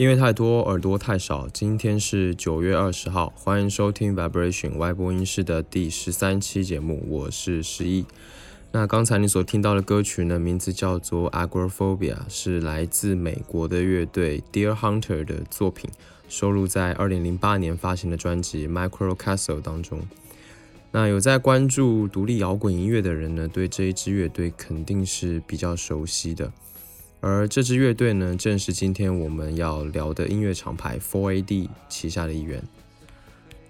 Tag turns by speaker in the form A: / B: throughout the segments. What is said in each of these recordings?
A: 音乐太多，耳朵太少。今天是九月二十号，欢迎收听 Vibration 外播音室的第十三期节目，我是十一。那刚才你所听到的歌曲呢，名字叫做 Agoraphobia，是来自美国的乐队 Dear Hunter 的作品，收录在二零零八年发行的专辑 Micro Castle 当中。那有在关注独立摇滚音乐的人呢，对这一支乐队肯定是比较熟悉的。而这支乐队呢，正是今天我们要聊的音乐厂牌 Four AD 旗下的一员。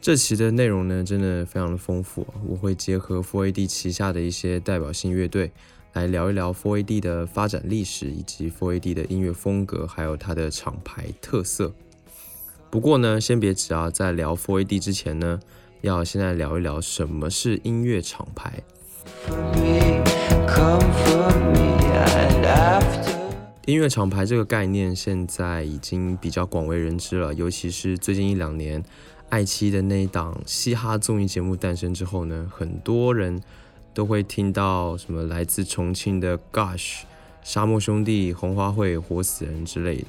A: 这期的内容呢，真的非常的丰富，我会结合 Four AD 旗下的一些代表性乐队，来聊一聊 Four AD 的发展历史，以及 Four AD 的音乐风格，还有它的厂牌特色。不过呢，先别急啊，在聊 Four AD 之前呢，要先来聊一聊什么是音乐厂牌。音乐厂牌这个概念现在已经比较广为人知了，尤其是最近一两年，爱奇艺的那一档嘻哈综艺节目诞生之后呢，很多人都会听到什么来自重庆的 Gush、沙漠兄弟、红花会、活死人之类的。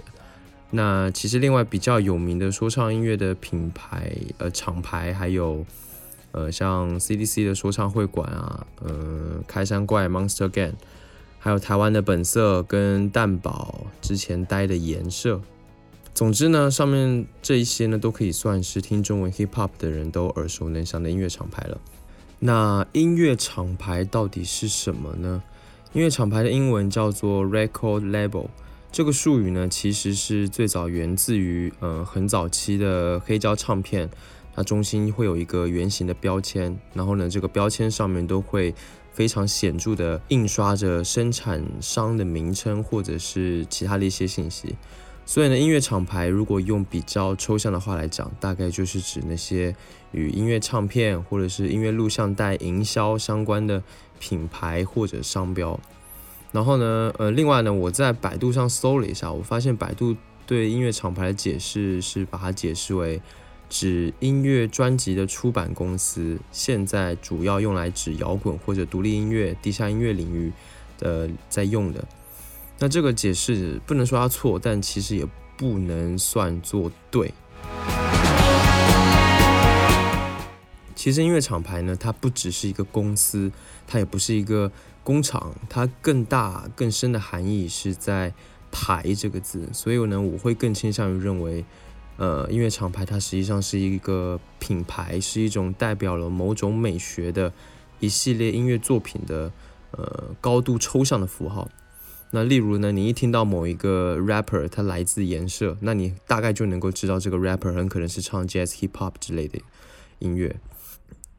A: 那其实另外比较有名的说唱音乐的品牌呃厂牌还有呃像 CDC 的说唱会馆啊，呃开山怪 Monster Gang。还有台湾的本色跟蛋堡之前待的颜色，总之呢，上面这一些呢都可以算是听中文 hip hop 的人都耳熟能详的音乐厂牌了。那音乐厂牌到底是什么呢？音乐厂牌的英文叫做 record label，这个术语呢其实是最早源自于呃很早期的黑胶唱片，它中心会有一个圆形的标签，然后呢这个标签上面都会。非常显著的印刷着生产商的名称或者是其他的一些信息，所以呢，音乐厂牌如果用比较抽象的话来讲，大概就是指那些与音乐唱片或者是音乐录像带营销相关的品牌或者商标。然后呢，呃，另外呢，我在百度上搜了一下，我发现百度对音乐厂牌的解释是把它解释为。指音乐专辑的出版公司，现在主要用来指摇滚或者独立音乐、地下音乐领域的在用的。那这个解释不能说它错，但其实也不能算作对。其实音乐厂牌呢，它不只是一个公司，它也不是一个工厂，它更大更深的含义是在“牌”这个字。所以呢，我会更倾向于认为。呃，音乐厂牌它实际上是一个品牌，是一种代表了某种美学的一系列音乐作品的呃高度抽象的符号。那例如呢，你一听到某一个 rapper 他来自颜色，那你大概就能够知道这个 rapper 很可能是唱 jazz、hip hop 之类的音乐。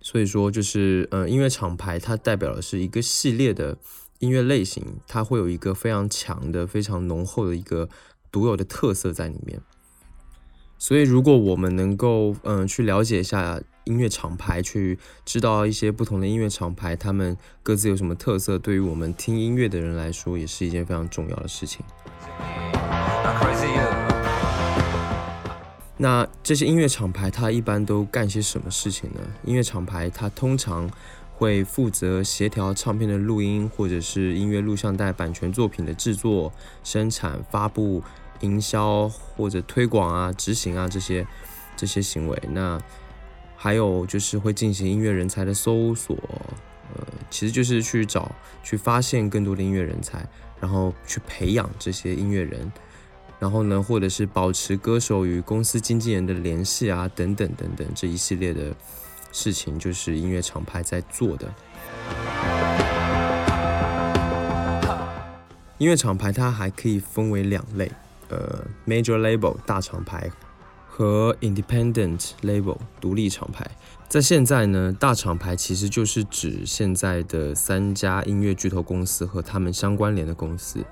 A: 所以说，就是呃，音乐厂牌它代表的是一个系列的音乐类型，它会有一个非常强的、非常浓厚的一个独有的特色在里面。所以，如果我们能够嗯去了解一下音乐厂牌，去知道一些不同的音乐厂牌，他们各自有什么特色，对于我们听音乐的人来说，也是一件非常重要的事情。那这些音乐厂牌，它一般都干些什么事情呢？音乐厂牌它通常会负责协调唱片的录音，或者是音乐录像带版权作品的制作、生产、发布。营销或者推广啊、执行啊这些这些行为，那还有就是会进行音乐人才的搜索，呃，其实就是去找、去发现更多的音乐人才，然后去培养这些音乐人，然后呢，或者是保持歌手与公司经纪人的联系啊，等等等等这一系列的事情，就是音乐厂牌在做的。音乐厂牌它还可以分为两类。呃，major label 大厂牌和 independent label 独立厂牌，在现在呢，大厂牌其实就是指现在的三家音乐巨头公司和他们相关联的公司。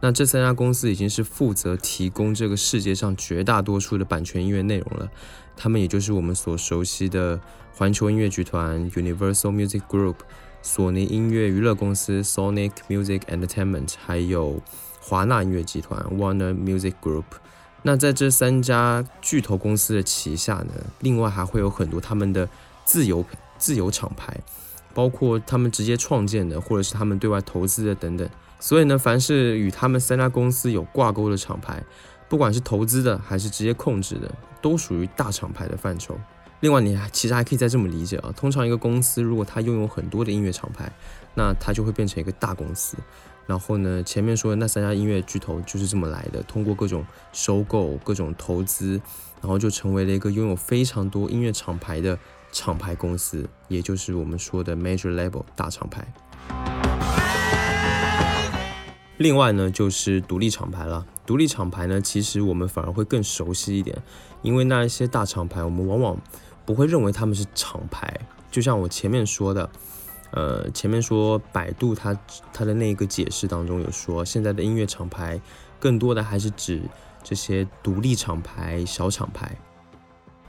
A: 那这三家公司已经是负责提供这个世界上绝大多数的版权音乐内容了。他们也就是我们所熟悉的环球音乐集团 Universal Music Group、索尼音乐娱乐公司 Sonic Music Entertainment，还有。华纳音乐集团 （Warner Music Group），那在这三家巨头公司的旗下呢，另外还会有很多他们的自由自由厂牌，包括他们直接创建的，或者是他们对外投资的等等。所以呢，凡是与他们三家公司有挂钩的厂牌，不管是投资的还是直接控制的，都属于大厂牌的范畴。另外，你还其实还可以再这么理解啊，通常一个公司如果它拥有很多的音乐厂牌，那它就会变成一个大公司。然后呢，前面说的那三家音乐巨头就是这么来的，通过各种收购、各种投资，然后就成为了一个拥有非常多音乐厂牌的厂牌公司，也就是我们说的 major label 大厂牌。另外呢，就是独立厂牌了。独立厂牌呢，其实我们反而会更熟悉一点，因为那一些大厂牌，我们往往不会认为他们是厂牌。就像我前面说的，呃，前面说百度它它的那个解释当中有说，现在的音乐厂牌更多的还是指这些独立厂牌、小厂牌。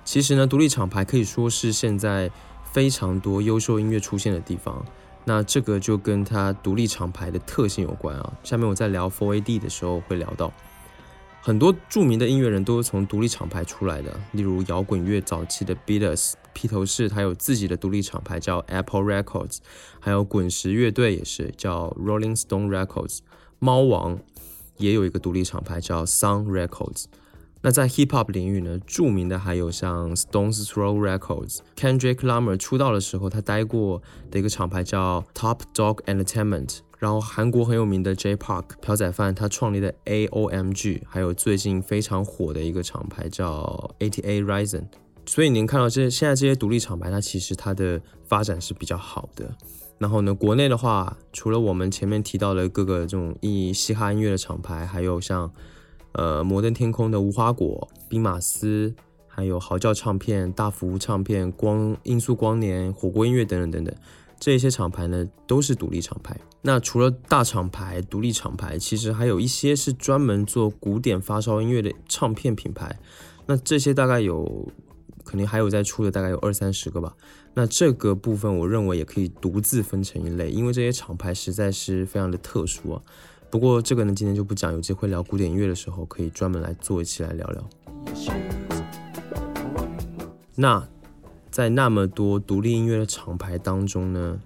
A: 其实呢，独立厂牌可以说是现在非常多优秀音乐出现的地方。那这个就跟它独立厂牌的特性有关啊。下面我在聊 Four AD 的时候会聊到。很多著名的音乐人都是从独立厂牌出来的，例如摇滚乐早期的 Beatles，披头士他有自己的独立厂牌叫 Apple Records，还有滚石乐队也是叫 Rolling Stone Records，猫王也有一个独立厂牌叫 Sun Records。那在 Hip Hop 领域呢，著名的还有像 Stones Throw Records，Kendrick Lamar 出道的时候他待过的一个厂牌叫 Top Dog Entertainment。然后韩国很有名的 J Park 朴宰范他创立的 A O M G，还有最近非常火的一个厂牌叫 A T A Ryzen。所以您看到这现在这些独立厂牌，它其实它的发展是比较好的。然后呢，国内的话，除了我们前面提到的各个这种以嘻哈音乐的厂牌，还有像呃摩登天空的无花果、兵马司，还有嚎叫唱片、大福唱片、光音速光年、火锅音乐等等等等。这些厂牌呢，都是独立厂牌。那除了大厂牌、独立厂牌，其实还有一些是专门做古典发烧音乐的唱片品牌。那这些大概有，肯定还有在出的，大概有二三十个吧。那这个部分，我认为也可以独自分成一类，因为这些厂牌实在是非常的特殊啊。不过这个呢，今天就不讲，有机会聊古典音乐的时候，可以专门来做一期来聊聊。那。在那么多独立音乐的厂牌当中呢，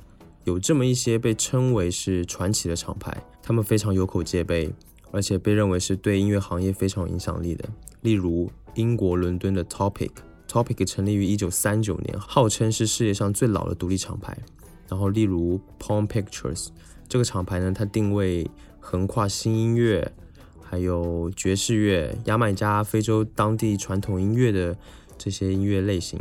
A: 有这么一些被称为是传奇的厂牌，他们非常有口皆碑，而且被认为是对音乐行业非常有影响力的。例如英国伦敦的 Topic Topic 成立于一九三九年，号称是世界上最老的独立厂牌。然后例如 Palm Pictures 这个厂牌呢，它定位横跨新音乐，还有爵士乐、牙买加、非洲当地传统音乐的这些音乐类型。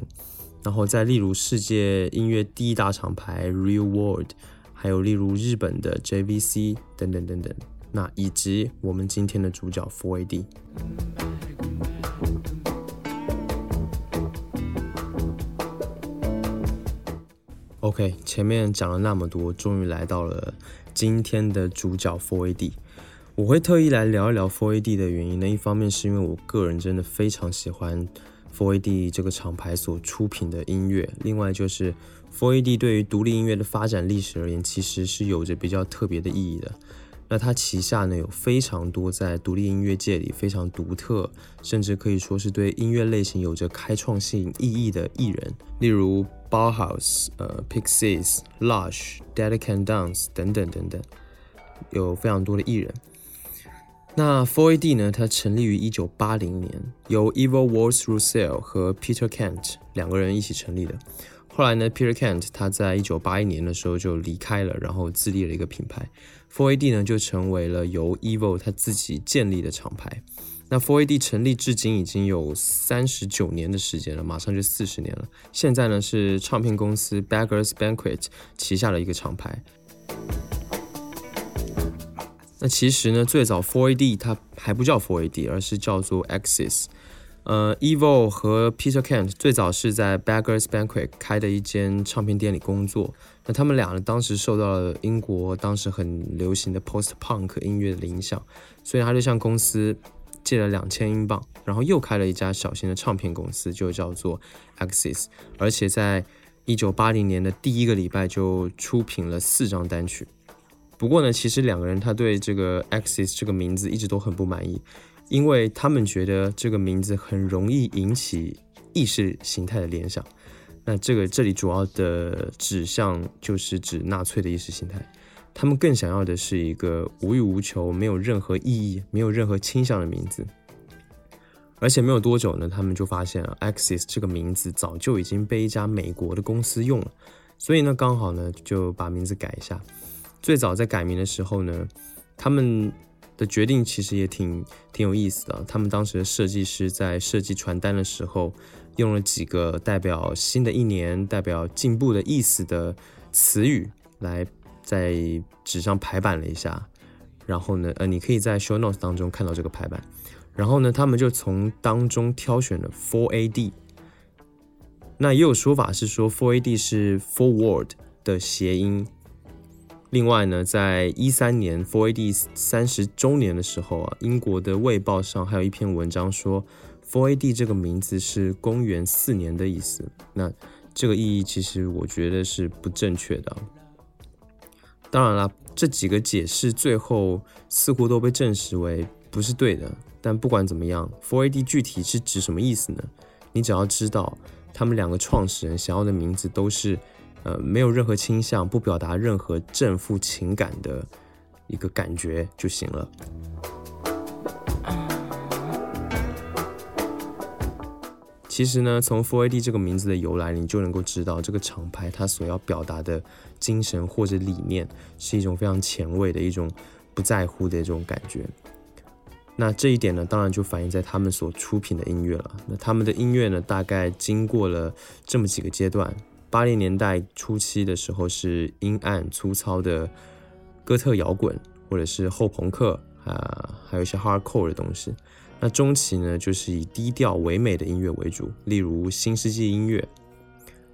A: 然后再例如世界音乐第一大厂牌 Real World，还有例如日本的 JVC 等等等等，那以及我们今天的主角 Four AD。OK，前面讲了那么多，终于来到了今天的主角 Four AD。我会特意来聊一聊 Four AD 的原因呢，一方面是因为我个人真的非常喜欢。Four AD 这个厂牌所出品的音乐，另外就是 Four AD 对于独立音乐的发展历史而言，其实是有着比较特别的意义的。那它旗下呢有非常多在独立音乐界里非常独特，甚至可以说是对音乐类型有着开创性意义的艺人，例如 Bauhaus、呃 Pixies、Lush、Dead Can Dance 等等等等，有非常多的艺人。那 Four AD 呢？它成立于一九八零年，由 Evil Walls Russell 和 Peter Kent 两个人一起成立的。后来呢，Peter Kent 他在一九八一年的时候就离开了，然后自立了一个品牌。Four AD 呢就成为了由 Evil 他自己建立的厂牌。那 Four AD 成立至今已经有三十九年的时间了，马上就四十年了。现在呢是唱片公司 Beggars Banquet 旗下的一个厂牌。那其实呢，最早 Four AD 它还不叫 Four AD，而是叫做 Axis。呃，Evil 和 Peter Kent 最早是在 Beggars Banquet 开的一间唱片店里工作。那他们俩呢，当时受到了英国当时很流行的 Post Punk 音乐的影响，所以他就向公司借了两千英镑，然后又开了一家小型的唱片公司，就叫做 Axis。而且在一九八零年的第一个礼拜就出品了四张单曲。不过呢，其实两个人他对这个 Axis 这个名字一直都很不满意，因为他们觉得这个名字很容易引起意识形态的联想。那这个这里主要的指向就是指纳粹的意识形态。他们更想要的是一个无欲无求、没有任何意义、没有任何倾向的名字。而且没有多久呢，他们就发现啊，Axis 这个名字早就已经被一家美国的公司用了，所以呢，刚好呢就把名字改一下。最早在改名的时候呢，他们的决定其实也挺挺有意思的。他们当时的设计师在设计传单的时候，用了几个代表新的一年、代表进步的意思的词语来在纸上排版了一下。然后呢，呃，你可以在 show notes 当中看到这个排版。然后呢，他们就从当中挑选了 Four AD。那也有说法是说 Four AD 是 Forward 的谐音。另外呢，在一三年 Four AD 三十周年的时候啊，英国的《卫报》上还有一篇文章说 Four AD 这个名字是公元四年的意思。那这个意义其实我觉得是不正确的。当然了。这几个解释最后似乎都被证实为不是对的，但不管怎么样，Four AD 具体是指什么意思呢？你只要知道他们两个创始人想要的名字都是，呃，没有任何倾向，不表达任何正负情感的一个感觉就行了。其实呢，从 Four AD 这个名字的由来，你就能够知道这个厂牌它所要表达的精神或者理念是一种非常前卫的一种不在乎的这种感觉。那这一点呢，当然就反映在他们所出品的音乐了。那他们的音乐呢，大概经过了这么几个阶段：八零年代初期的时候是阴暗粗糙的哥特摇滚，或者是后朋克啊，还有一些 hardcore 的东西。那中期呢，就是以低调唯美的音乐为主，例如新世纪音乐。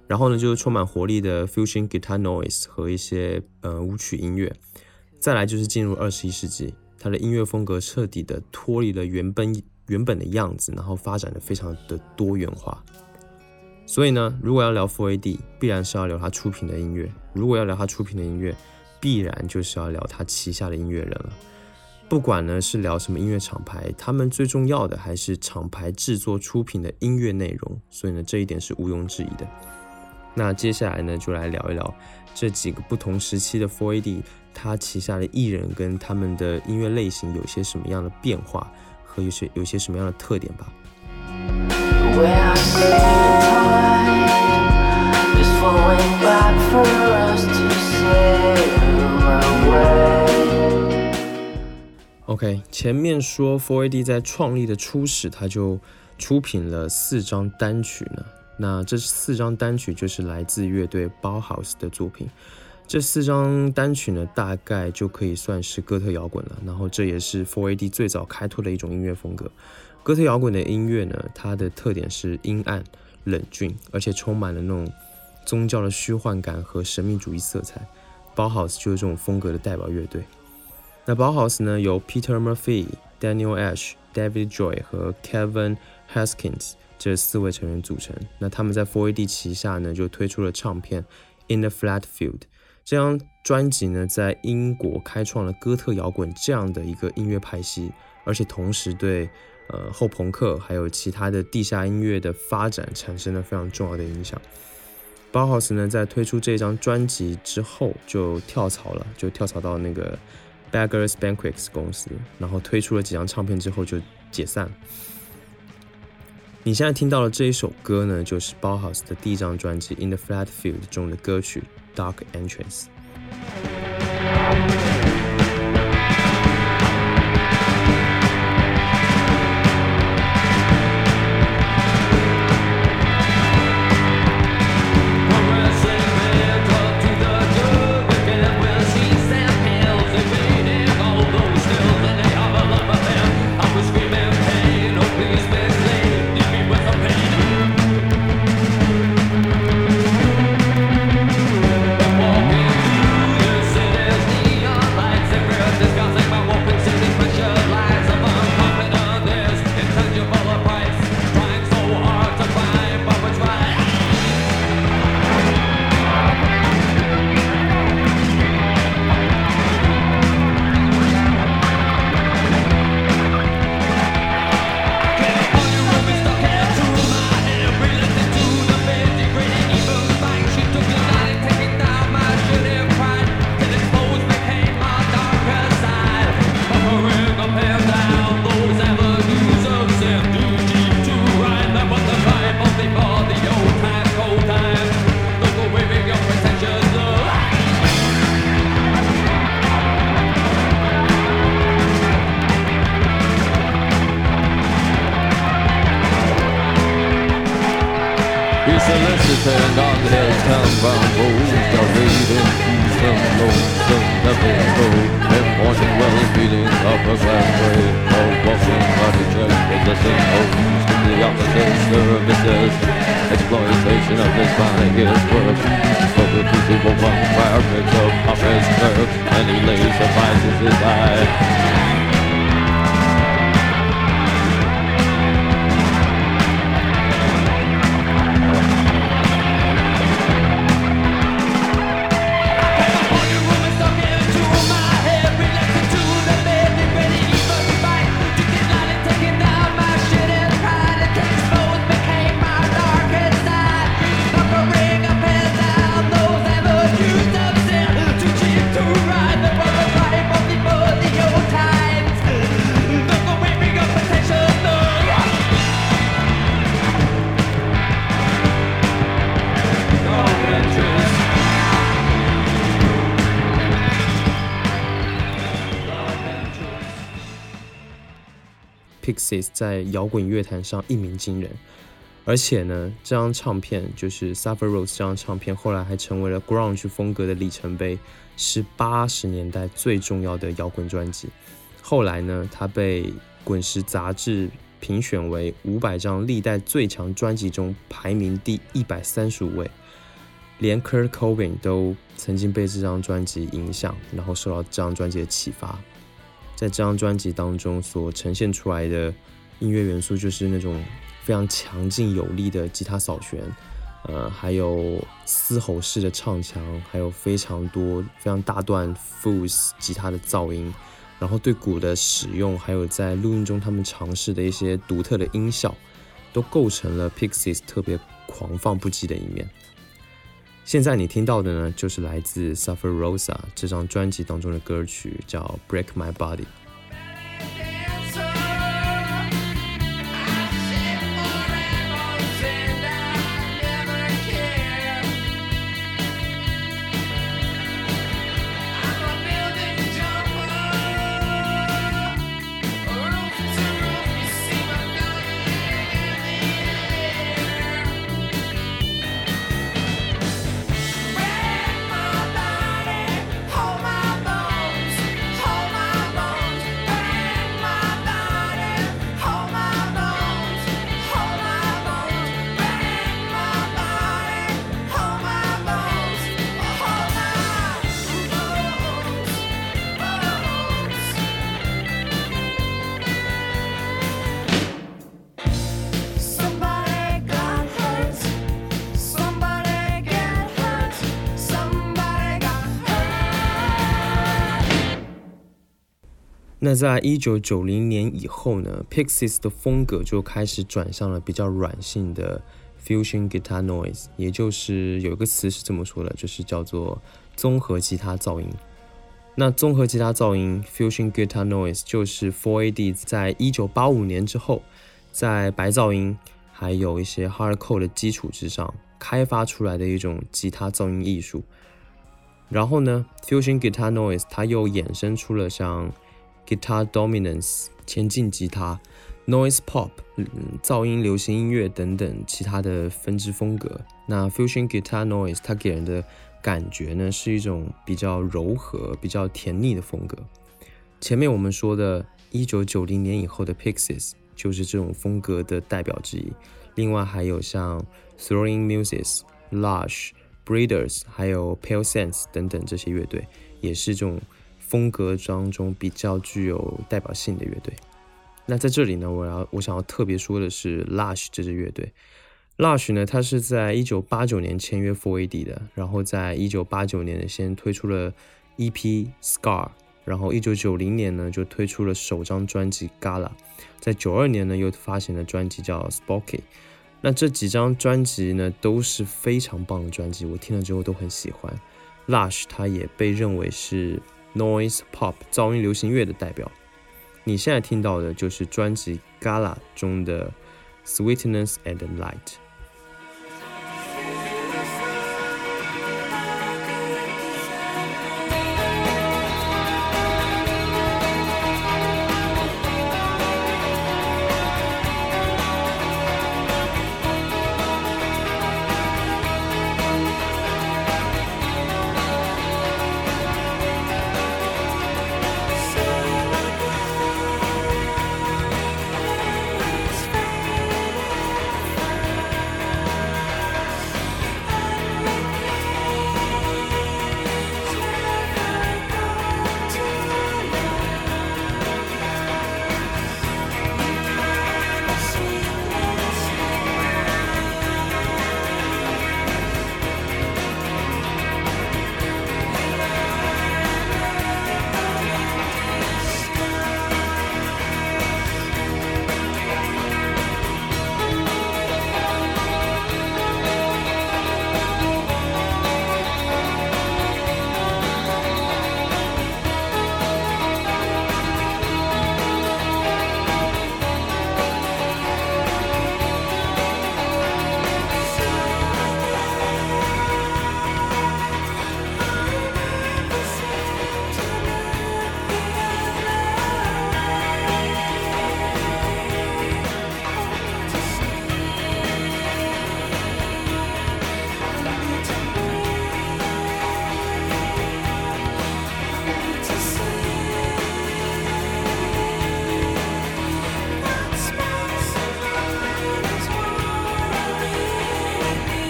A: 然后呢，就是充满活力的 fusion guitar noise 和一些呃舞曲音乐。再来就是进入二十一世纪，它的音乐风格彻底的脱离了原本原本的样子，然后发展的非常的多元化。所以呢，如果要聊 Four AD，必然是要聊他出品的音乐；如果要聊他出品的音乐，必然就是要聊他旗下的音乐人了。不管呢是聊什么音乐厂牌，他们最重要的还是厂牌制作出品的音乐内容，所以呢这一点是毋庸置疑的。那接下来呢就来聊一聊这几个不同时期的 Four AD，他旗下的艺人跟他们的音乐类型有些什么样的变化和有些有些什么样的特点吧。OK，前面说 Four AD 在创立的初始，他就出品了四张单曲呢。那这四张单曲就是来自乐队 Bauhaus 的作品。这四张单曲呢，大概就可以算是哥特摇滚了。然后这也是 Four AD 最早开拓的一种音乐风格。哥特摇滚的音乐呢，它的特点是阴暗、冷峻，而且充满了那种宗教的虚幻感和神秘主义色彩。Bauhaus 就是这种风格的代表乐队。那 Bauhaus 呢，由 Peter Murphy、Daniel Ash、David Joy 和 Kevin Haskins 这四位成员组成。那他们在 Four AD 旗下呢，就推出了唱片《In the Flat Field》这张专辑呢，在英国开创了哥特摇滚这样的一个音乐派系，而且同时对呃后朋克还有其他的地下音乐的发展产生了非常重要的影响。Bauhaus 呢，在推出这张专辑之后就跳槽了，就跳槽到那个。Beggars Banquets 公司，然后推出了几张唱片之后就解散了。你现在听到的这一首歌呢，就是 Bauhaus 的第一张专辑《In the Flat Field》中的歌曲《Dark Entrance》。Pixies 在摇滚乐坛上一鸣惊人，而且呢，这张唱片就是《Suffer Rose》这张唱片，后来还成为了 Grunge 风格的里程碑，是八十年代最重要的摇滚专辑。后来呢，它被《滚石》杂志评选为五百张历代最强专辑中排名第一百三十五位，连 Kurt Cobain 都曾经被这张专辑影响，然后受到这张专辑的启发。在这张专辑当中所呈现出来的音乐元素，就是那种非常强劲有力的吉他扫弦，呃，还有嘶吼式的唱腔，还有非常多非常大段 fuzz 吉他的噪音，然后对鼓的使用，还有在录音中他们尝试的一些独特的音效，都构成了 Pixies 特别狂放不羁的一面。现在你听到的呢，就是来自 Suffer Rosa 这张专辑当中的歌曲，叫《Break My Body》。那在一九九零年以后呢，Pixies 的风格就开始转向了比较软性的 fusion guitar noise，也就是有一个词是这么说的，就是叫做综合吉他噪音。那综合吉他噪音 fusion guitar noise 就是 4AD 在一九八五年之后，在白噪音还有一些 hardcore 的基础之上开发出来的一种吉他噪音艺术。然后呢，fusion guitar noise 它又衍生出了像 Guitar Dominance、前进吉他、Noise Pop、嗯、噪音流行音乐等等其他的分支风格。那 Fusion Guitar Noise 它给人的感觉呢，是一种比较柔和、比较甜腻的风格。前面我们说的1990年以后的 Pixies 就是这种风格的代表之一。另外还有像 Throwing Muses、Lush、Breeders，还有 Pale Sense 等等这些乐队，也是这种。风格当中比较具有代表性的乐队，那在这里呢，我要我想要特别说的是 Lush 这支乐队。Lush 呢，它是在一九八九年签约 Four AD 的，然后在一九八九年先推出了 EP Scar，然后一九九零年呢就推出了首张专辑 Gala，在九二年呢又发行了专辑叫 Spoky。那这几张专辑呢都是非常棒的专辑，我听了之后都很喜欢。Lush 它也被认为是。Noise Pop 噪音流行乐的代表，你现在听到的就是专辑《Gala》中的《Sweetness and Light》。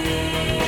A: you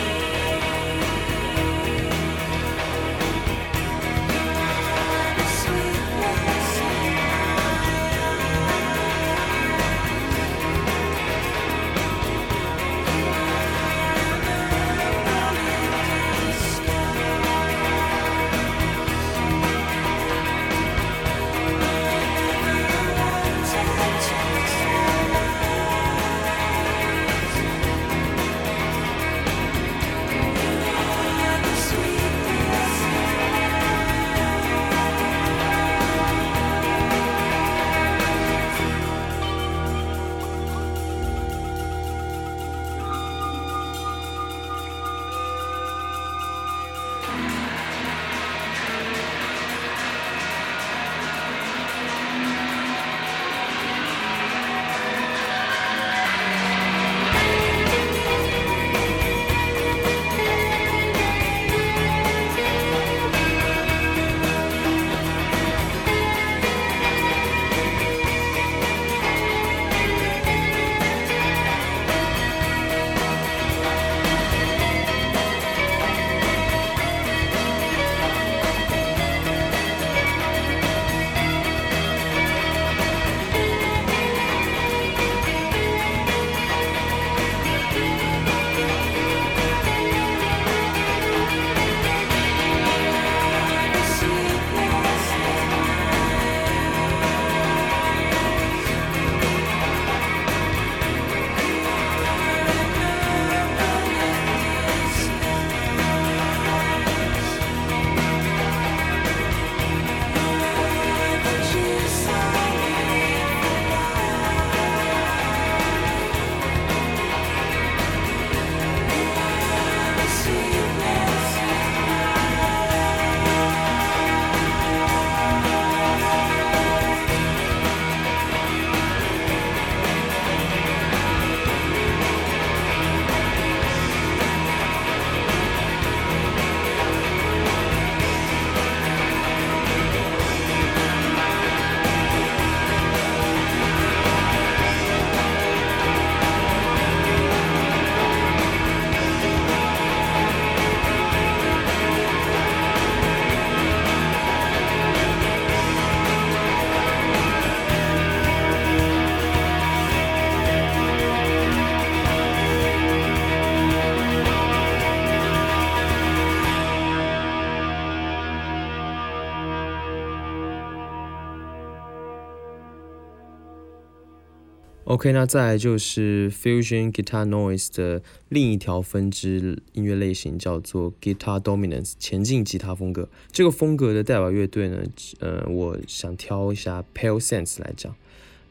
A: OK，那再来就是 Fusion Guitar Noise 的另一条分支音乐类型，叫做 Guitar Dominance 前进吉他风格。这个风格的代表乐队呢，呃，我想挑一下 Pale Sense 来讲。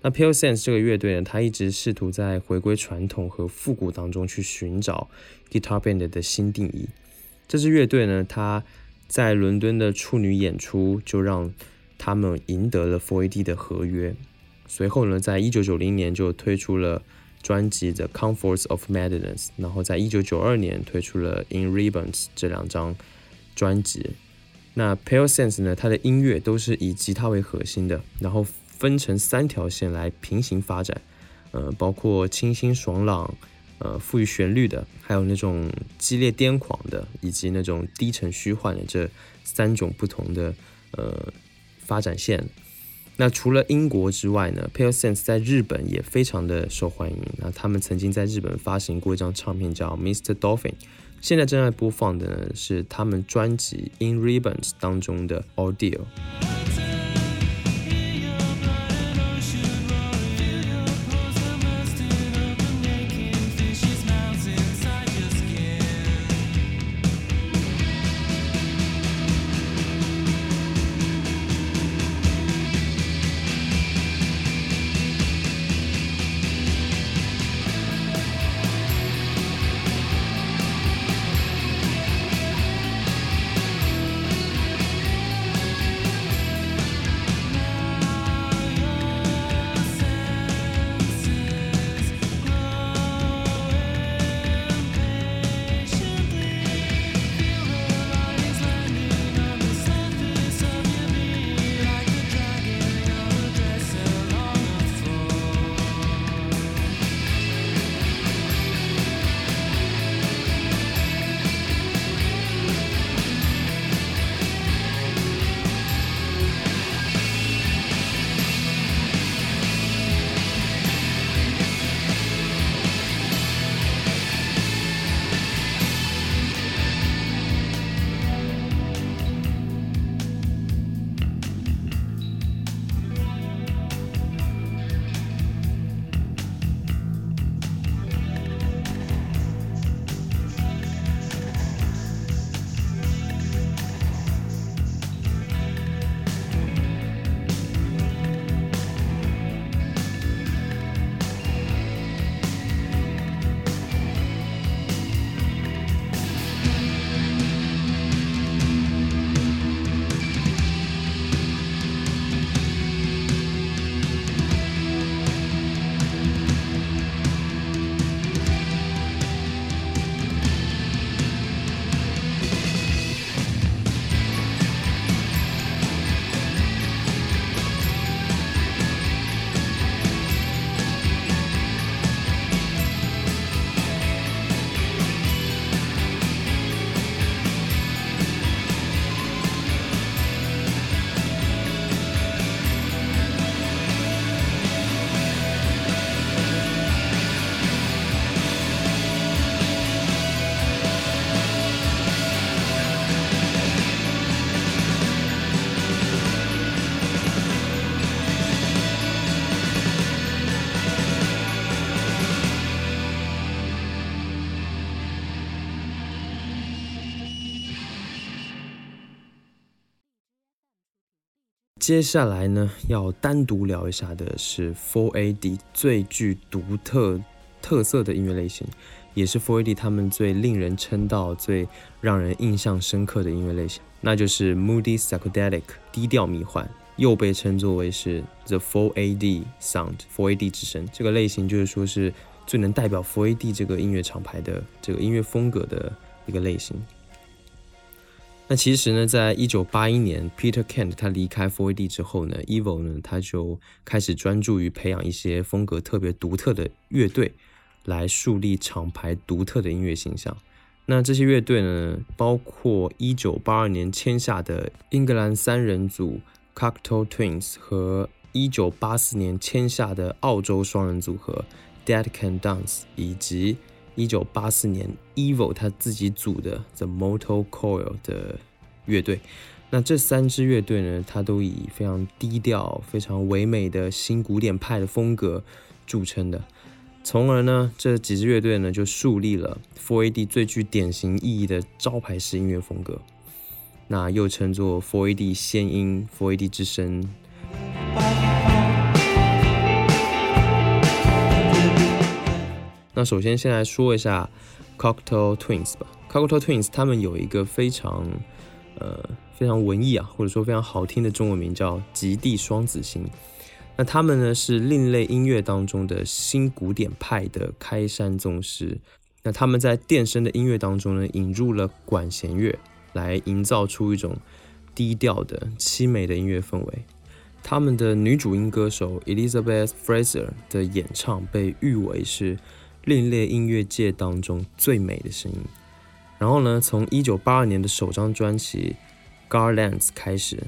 A: 那 Pale Sense 这个乐队呢，它一直试图在回归传统和复古当中去寻找 Guitar Band 的新定义。这支乐队呢，它在伦敦的处女演出就让他们赢得了 4AD 的合约。随后呢，在一九九零年就推出了专辑《The Comforts of Madness》，然后在一九九二年推出了《In Ribbons》这两张专辑。那 Pale Sense 呢，它的音乐都是以吉他为核心的，然后分成三条线来平行发展，呃，包括清新爽朗、呃富于旋律的，还有那种激烈癫狂的，以及那种低沉虚幻的这三种不同的呃发展线。那除了英国之外呢，Pale Sense 在日本也非常的受欢迎。那他们曾经在日本发行过一张唱片叫《Mr. Dolphin》，现在正在播放的呢是他们专辑《In Ribbons》当中的《Audio》。接下来呢，要单独聊一下的是 Four AD 最具独特特色的音乐类型，也是 Four AD 他们最令人称道、最让人印象深刻的音乐类型，那就是 Moody Psychedelic 低调迷幻，又被称作为是 The Four AD Sound，Four AD 之声。这个类型就是说是最能代表 Four AD 这个音乐厂牌的这个音乐风格的一个类型。那其实呢，在一九八一年，Peter Kent 他离开 FOED 之后呢，Evil 呢他就开始专注于培养一些风格特别独特的乐队，来树立厂牌独特的音乐形象。那这些乐队呢，包括一九八二年签下的英格兰三人组 Cocktail Twins 和一九八四年签下的澳洲双人组合 Dead Can Dance，以及一九八四年，Evil 他自己组的 The Motor Coil 的乐队，那这三支乐队呢，它都以非常低调、非常唯美的新古典派的风格，著称的，从而呢，这几支乐队呢就树立了 Four AD 最具典型意义的招牌式音乐风格，那又称作 Four AD 仙音、Four AD 之声。那首先先来说一下 Cocktail Twins 吧。Cocktail Twins 他们有一个非常呃非常文艺啊，或者说非常好听的中文名叫极地双子星。那他们呢是另类音乐当中的新古典派的开山宗师。那他们在电声的音乐当中呢引入了管弦乐，来营造出一种低调的凄美的音乐氛围。他们的女主音歌手 Elizabeth Fraser 的演唱被誉为是另类音乐界当中最美的声音。然后呢，从一九八二年的首张专辑《Garlands》开始，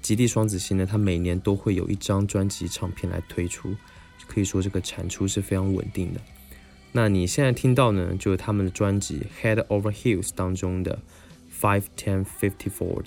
A: 极地双子星呢，它每年都会有一张专辑唱片来推出，可以说这个产出是非常稳定的。那你现在听到呢，就是他们的专辑《Head Over Heels》当中的《Five Ten Fifty Four》。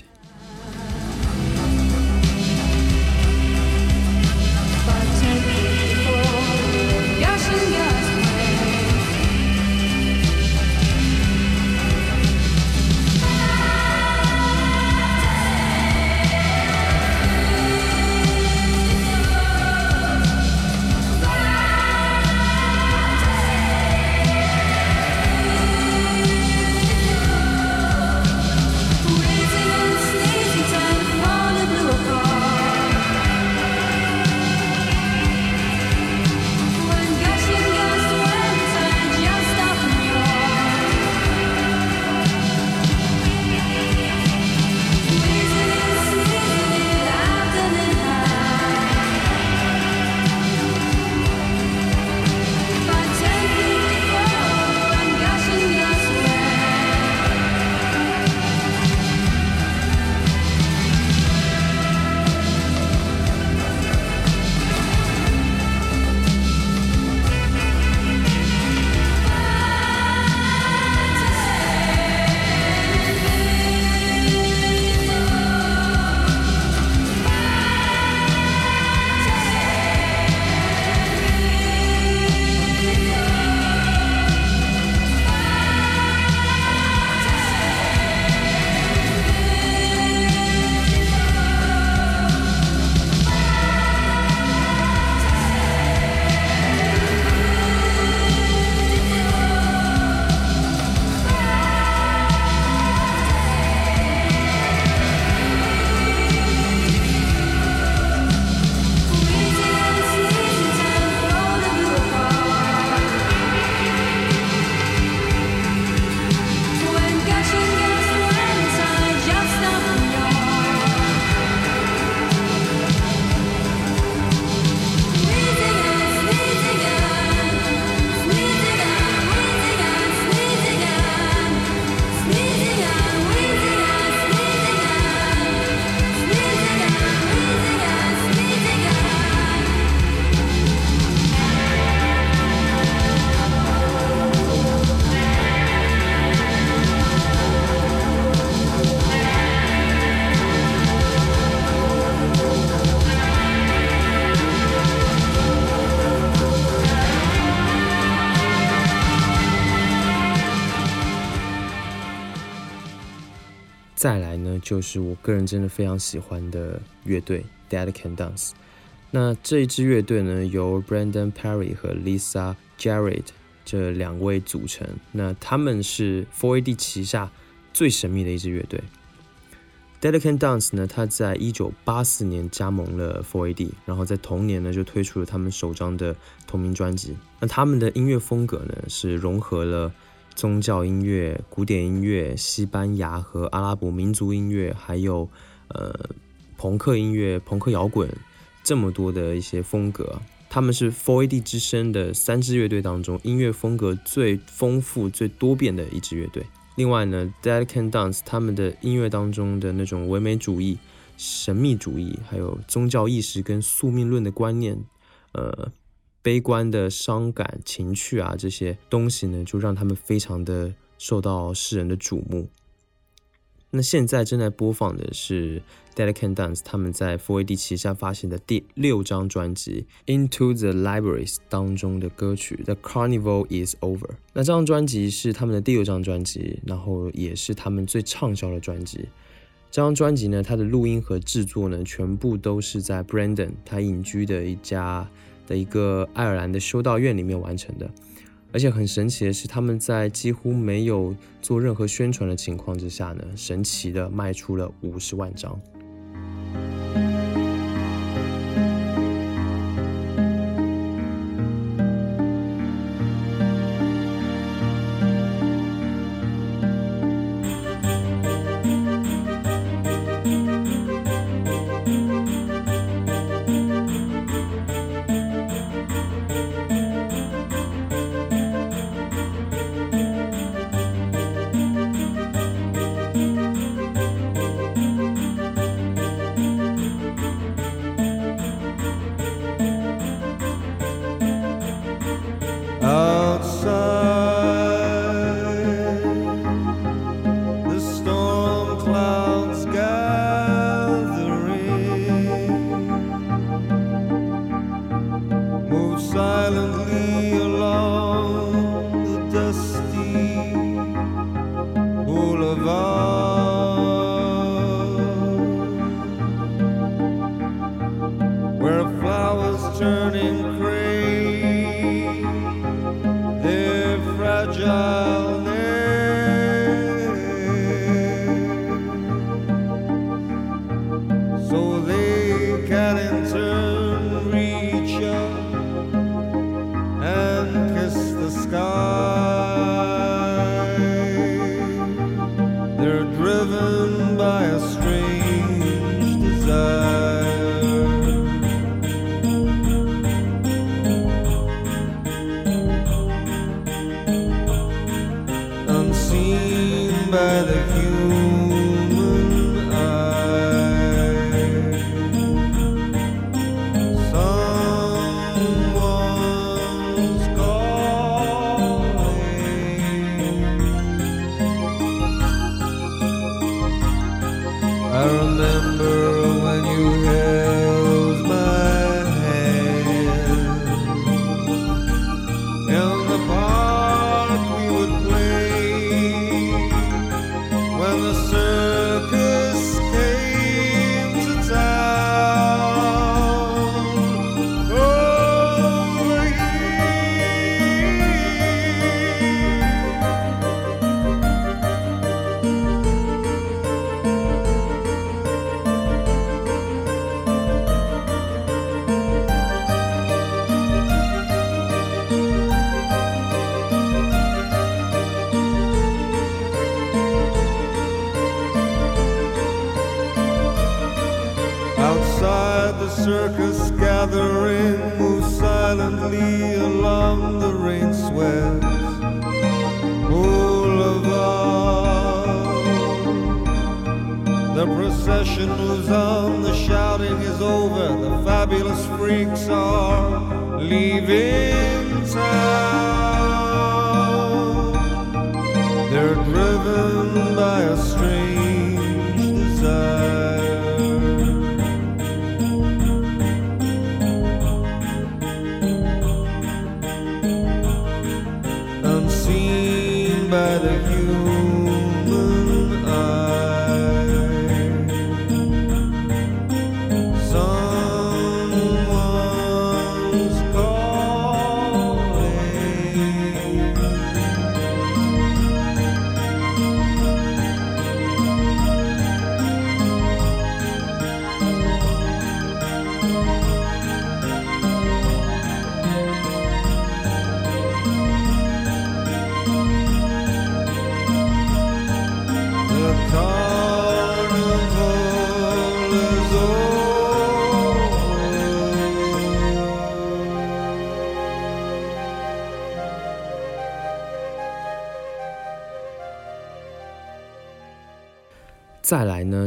A: 再来呢，就是我个人真的非常喜欢的乐队 Dead Can Dance。那这一支乐队呢，由 Brandon Perry 和 Lisa Jarrett 这两位组成。那他们是 Four AD 旗下最神秘的一支乐队。Dead Can Dance 呢，他在一九八四年加盟了 Four AD，然后在同年呢就推出了他们首张的同名专辑。那他们的音乐风格呢，是融合了。宗教音乐、古典音乐、西班牙和阿拉伯民族音乐，还有呃朋克音乐、朋克摇滚，这么多的一些风格，他们是 4AD 之声的三支乐队当中音乐风格最丰富、最多变的一支乐队。另外呢，Dead Can Dance 他们的音乐当中的那种唯美主义、神秘主义，还有宗教意识跟宿命论的观念，呃。悲观的伤感情绪啊，这些东西呢，就让他们非常的受到世人的瞩目。
B: 那现在正在播放的是 Dead Can Dance 他们在 Four AD 旗下发行的第六张专辑《Into the Libraries》当中的歌曲《The Carnival Is Over》。那这张专辑是他们的第六张专辑，然后也是他们最畅销的专辑。这张专辑呢，它的录音和制作呢，全部都是在 Brandon 他隐居的一家的一个爱尔兰的修道院里面完成的。而且很神奇的是，他们在几乎没有做任何宣传的情况之下呢，神奇的卖出了五十万张。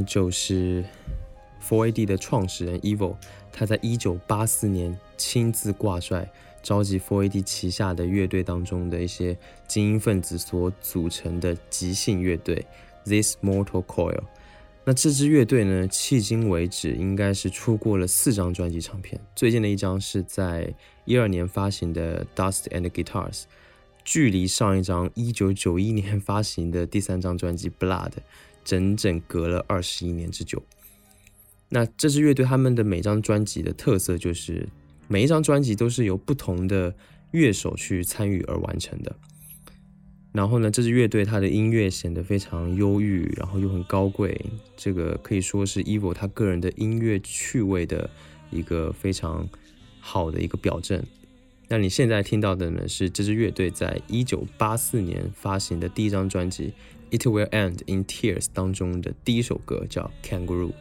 B: 就是 4AD 的创始人 Evil，他在一九八四年亲自挂帅，召集 4AD 旗下的乐队当中的一些精英分子所组成的即兴乐队
A: This Mortal Coil。那这支乐队呢，迄今为止应该是出过了四张专辑唱片，最近的一张是在一二年发行的《Dust and Guitars》，距离上一张一九九一年发行的第三张专辑《Blood》整整隔了二十一年之久。那这支乐队他们的每张专辑的特色就是每一张专辑都是由不同的乐手去参与而完成的。然后呢，这支乐队它的音乐显得非常忧郁，然后又很高贵，这个可以说是 Evil 他个人的音乐趣味的一个非常好的一个表证。那你现在听到的呢，是这支乐队在一九八四年发行的第一张专辑《It Will End in Tears》当中的第一首歌，叫《Kangaroo》。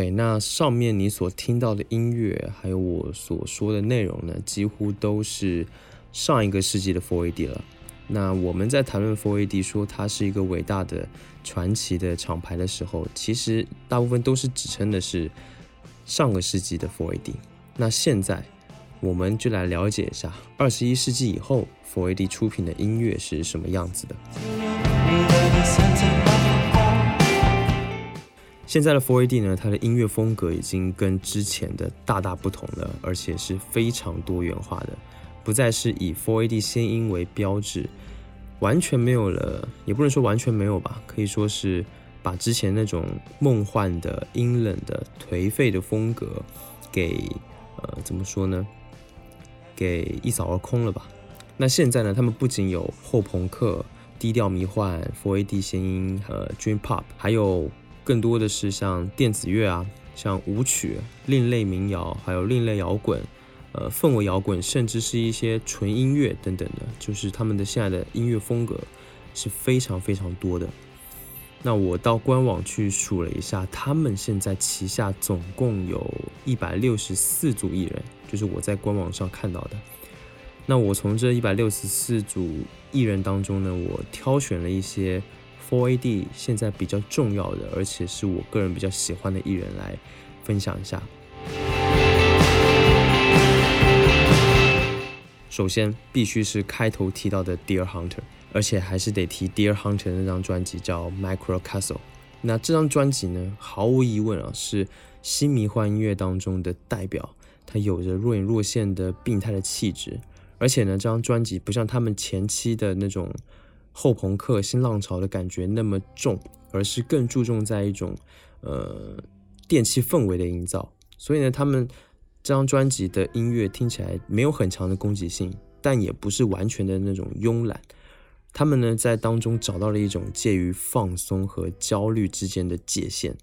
A: OK，那上面你所听到的音乐，还有我所说的内容呢，几乎都是上一个世纪的 4AD 了。那我们在谈论 4AD 说它是一个伟大的、传奇的厂牌的时候，其实大部分都是指称的是上个世纪的 4AD。那现在我们就来了解一下二十一世纪以后 4AD 出品的音乐是什么样子的。现在的 Four AD 呢，它的音乐风格已经跟之前的大大不同了，而且是非常多元化的，不再是以 Four AD 先音为标志，完全没有了，也不能说完全没有吧，可以说是把之前那种梦幻的、阴冷的、颓废的风格给呃怎么说呢？给一扫而空了吧。那现在呢，他们不仅有后朋克、低调迷幻、Four AD 先音和 Dream Pop，还有更多的是像电子乐啊，像舞曲、另类民谣，还有另类摇滚，呃，氛围摇滚，甚至是一些纯音乐等等的，就是他们的现在的音乐风格是非常非常多的。那我到官网去数了一下，他们现在旗下总共有一百六十四组艺人，就是我在官网上看到的。那我从这一百六十四组艺人当中呢，我挑选了一些 4AD 现在比较重要的，而且是我个人比较喜欢的艺人来分享一下。首先必须是开头提到的 Dear Hunter，而且还是得提 Dear Hunter 那张专辑叫 Micro Castle。那这张专辑呢，毫无疑问啊，是新迷幻音乐当中的代表，它有着若隐若现的病态的气质，而且呢，这张专辑不像他们前期的那种后朋克新浪潮的感觉那么重，而是更注重在一种呃电气氛围的营造。所以呢，他们这张专辑的音乐听起来没有很强的攻击性，但也不是完全的那种慵懒。他们呢在当中找到了一种介于放松和焦虑之间的界限，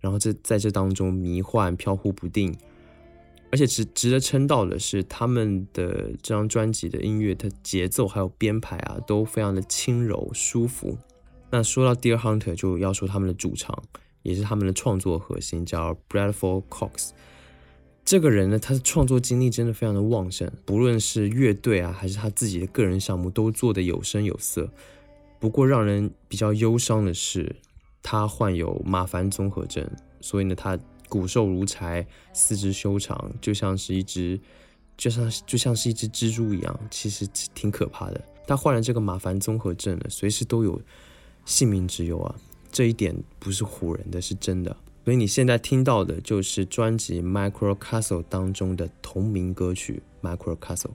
A: 然后这在这当中迷幻飘忽不定。而且值值得称道的是，他们的这张专辑的音乐，它节奏还有编排啊，都非常的轻柔舒服。那说到 Dear Hunter，就要说他们的主唱，也是他们的创作核心，叫 Bradford Cox。这个人呢，他的创作精力真的非常的旺盛，不论是乐队啊，还是他自己的个人项目，都做得有声有色。不过让人比较忧伤的是，他患有马凡综合症，所以呢，他骨瘦如柴，四肢修长，就像是一只，就像就像是一只蜘蛛一样，其实挺可怕的。他患了这个马凡综合症了，随时都有性命之忧啊，这一点不是唬人的，是真的。所以你现在听到的就是专辑《Micro Castle》当中的同名歌曲《Micro Castle》。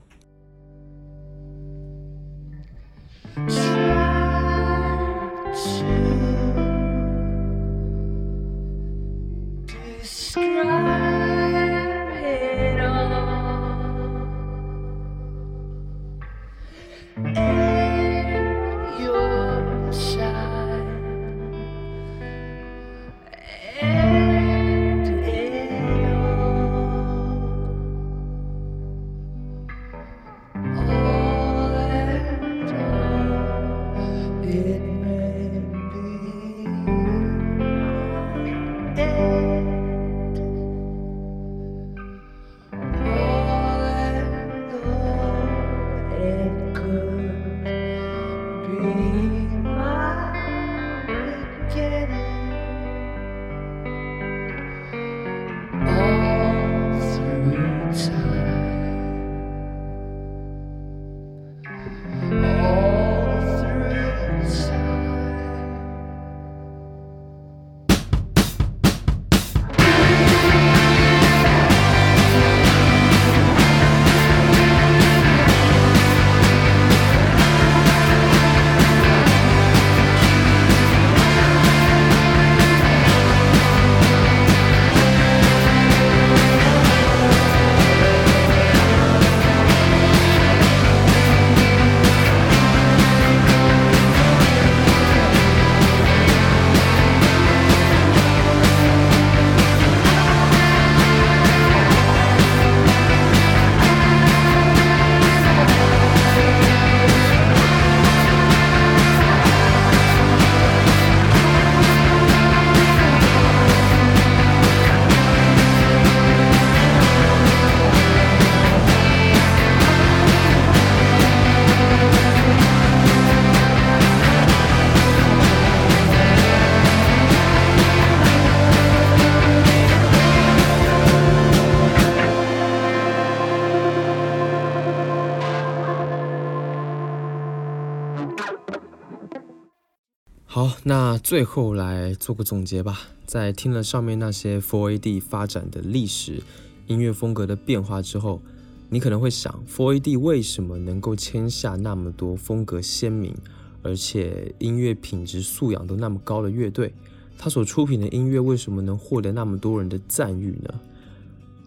A: 好，那最后来做个总结吧。在听了上面那些 Four AD 发展的历史、音乐风格的变化之后，你可能会想，Four AD 为什么能够签下那么多风格鲜明，而且音乐品质素养都那么高的乐队？他所出品的音乐为什么能获得那么多人的赞誉呢？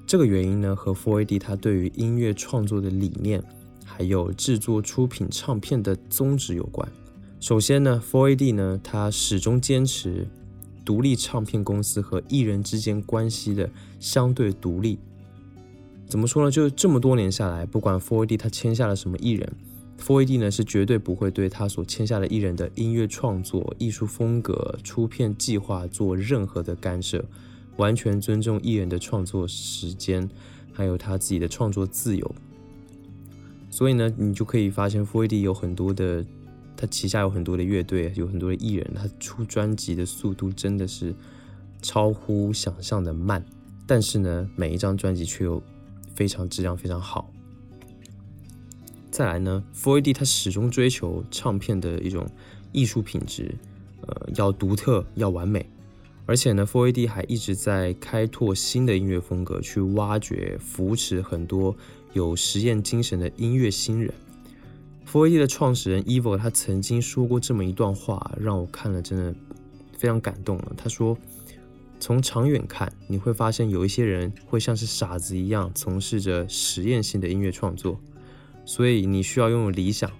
A: 这个原因呢，和 Four AD 他对于音乐创作的理念，还有制作出品唱片的宗旨有关。首先呢，4AD 呢，它始终坚持独立唱片公司和艺人之间关系的相对独立。怎么说呢？就是这么多年下来，不管 4AD 他签下了什么艺人，Four AD 呢是绝对不会对他所签下的艺人的音乐创作、艺术风格、出片计划做任何的干涉，完全尊重艺人的创作时间，还有他自己的创作自由。所以呢，你就可以发现 Four AD 有很多的，他旗下有很多的乐队，有很多的艺人，他出专辑的速度真的是超乎想象的慢，但是呢，每一张专辑却又非常质量非常好。再来呢，Four d 他始终追求唱片的一种艺术品质，呃，要独特，要完美。而且呢，Four d 还一直在开拓新的音乐风格，去挖掘、扶持很多有实验精神的音乐新人。F o r d 的创始人 Evo 他曾经说过这么一段话，让我看了真的非常感动了。他说：“从长远看，你会发现有一些人会像是傻子一样从事着实验性的音乐创作。”所以你需要拥有理想、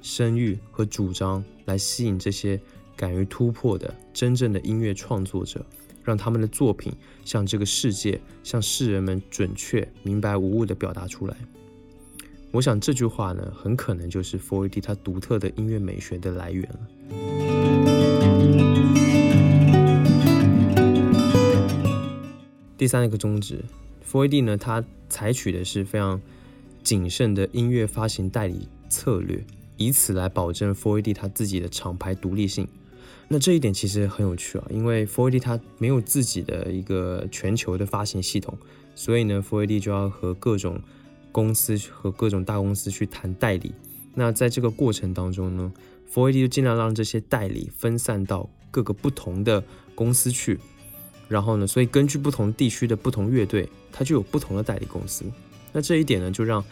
A: 声誉和主张来吸引这些敢于突破的真正的音乐创作者，让他们的作品向这个世界、向世人们准确、明白无误地表达出来。我想这句话呢，很可能就是 Four D 它独特的音乐美学的来源了。第三个宗旨，Four D 呢，它采取的是非常谨慎的音乐发行代理策略，以此来保证 Four D 它自己的厂牌独立性。那这一点其实很有趣啊，因为 Four D 它没有自己的一个全球的发行系统，所以呢，Four D 就要和各种公司和各种大公司去谈代理。那在这个过程当中呢，Four AD 就尽量让这些代理分散到各个不同的公司去。然后呢，所以根据不同地区的不同乐队，它就有不同的代理公司。那这一点呢，就让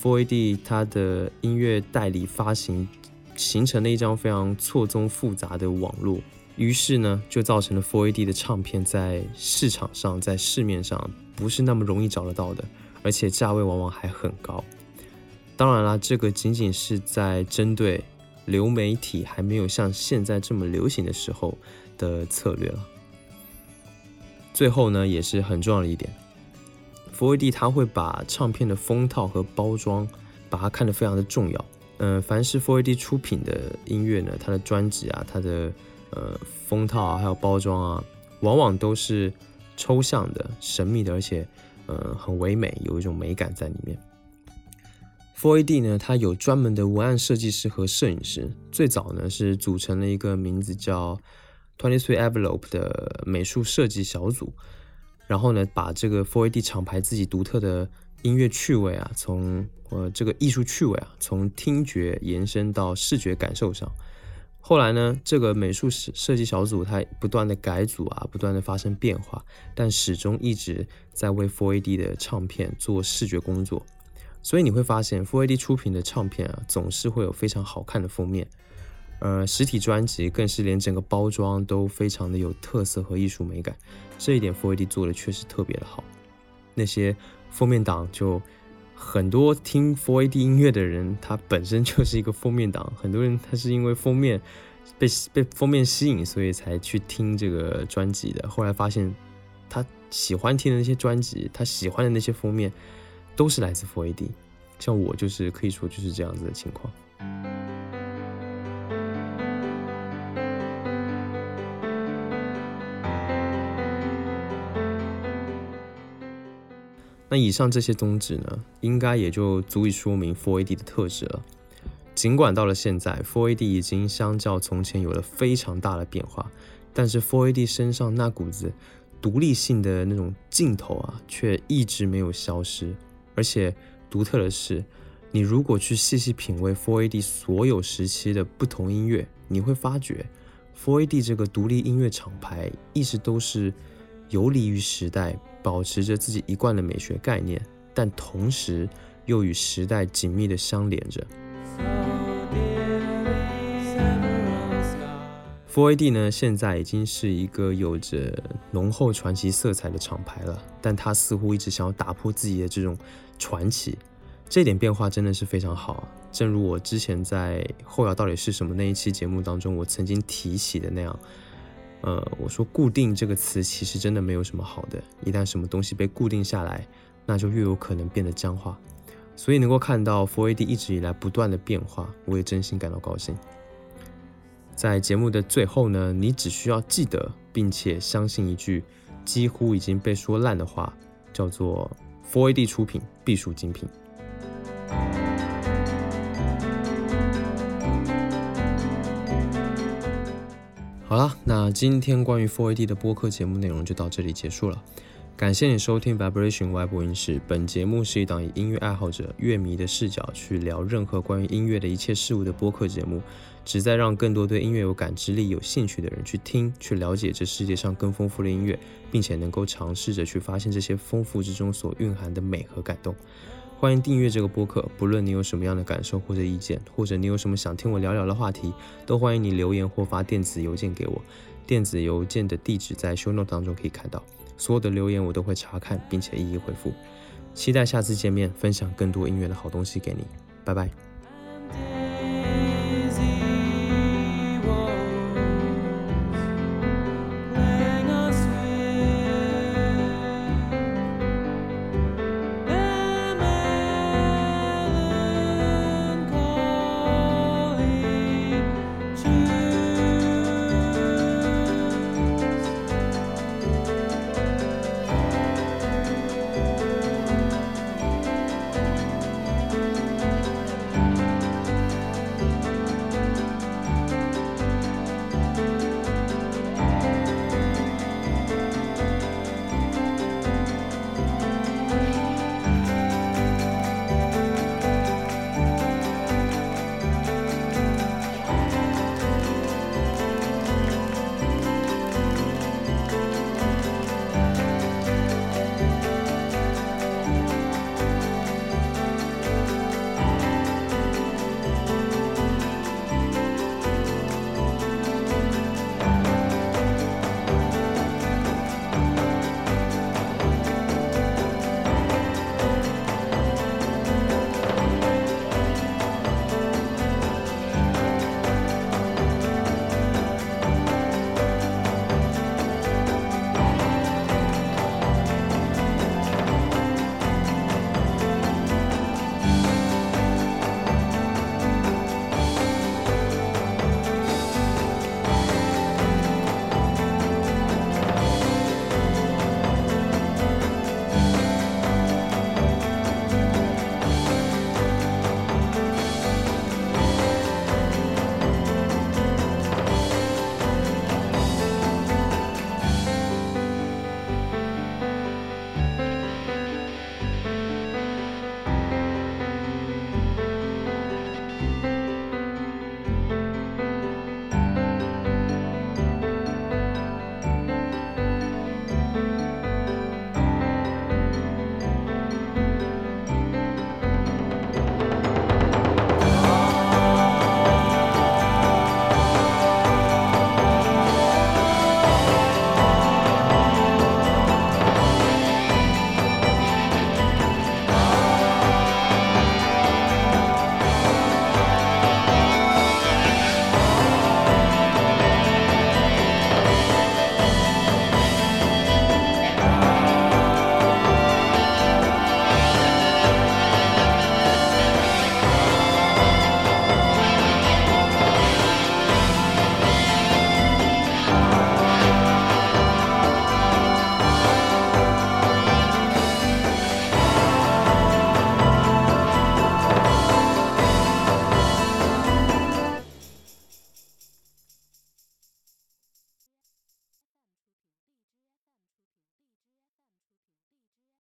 A: Four AD 它的音乐代理发行形成了一张非常错综复杂的网络。于是呢，就造成了 Four AD 的唱片在市场上、在市面上不是那么容易找得到的，而且价位往往还很高。当然啦，这个仅仅是在针对流媒体还没有像现在这么流行的时候的策略了。最后呢，也是很重要的一点，佛威蒂他会把唱片的封套和包装，把它看得非常的重要。嗯、凡是佛威蒂出品的音乐呢，它的专辑啊，它的呃封套啊，还有包装啊，往往都是抽象的、神秘的，而且呃很唯美，有一种美感在里面。Four AD 呢，它有专门的文案设计师和摄影师，最早呢是组成了一个名字叫 Twenty Three Envelope 的美术设计小组，然后呢，把这个 Four AD 厂牌自己独特的音乐趣味啊，从呃这个艺术趣味啊，从听觉延伸到视觉感受上。后来呢，这个美术设设计小组它不断的改组啊，不断的发生变化，但始终一直在为 Four AD 的唱片做视觉工作。所以你会发现，Four AD 出品的唱片啊，总是会有非常好看的封面。呃，实体专辑更是连整个包装都非常的有特色和艺术美感，这一点 Four AD 做的确实特别的好。那些封面党就很多听 Four AD 音乐的人，他本身就是一个封面党，很多人他是因为封面被被封面吸引，所以才去听这个专辑的。后来发现他喜欢听的那些专辑，他喜欢的那些封面，都是来自 Four AD。像我就是可以说就是这样子的情况。那以上这些宗旨呢，应该也就足以说明 Four AD 的特质了。尽管到了现在，Four AD 已经相较从前有了非常大的变化，但是 Four AD 身上那股子独立性的那种劲头啊，却一直没有消失。而且独特的是，你如果去细细品味 Four AD 所有时期的不同音乐，你会发觉 Four AD 这个独立音乐厂牌一直都是游离于时代，保持着自己一贯的美学概念，但同时又与时代紧密的相连着。Four AD 呢，现在已经是一个有着浓厚传奇色彩的厂牌了，但它似乎一直想要打破自己的这种传奇，这点变化真的是非常好。正如我之前在《后摇到底是什么》那一期节目当中，我曾经提起的那样，呃，我说固定这个词其实真的没有什么好的，一旦什么东西被固定下来，那就越有可能变得僵化。所以能够看到 4AD 一直以来不断的变化，我也真心感到高兴。在节目的最后呢，你只需要记得并且相信一句几乎已经被说烂的话，叫做 4AD 出品必属精品。好啦，那今天关于 Four AD 的播客节目内容就到这里结束了。感谢你收听 Vibration Y 播音室。本节目是一档以音乐爱好者、乐迷的视角去聊任何关于音乐的一切事物的播客节目，旨在让更多对音乐有感知力、有兴趣的人去听、去了解这世界上更丰富的音乐，并且能够尝试着去发现这些丰富之中所蕴含的美和感动。欢迎订阅这个播客，不论你有什么样的感受或者意见，或者你有什么想听我聊聊的话题，都欢迎你留言或发电子邮件给我。电子邮件的地址在 show note 当中可以看到。所有的留言我都会查看，并且一一回复。期待下次见面，分享更多音乐的好东西给你。拜拜。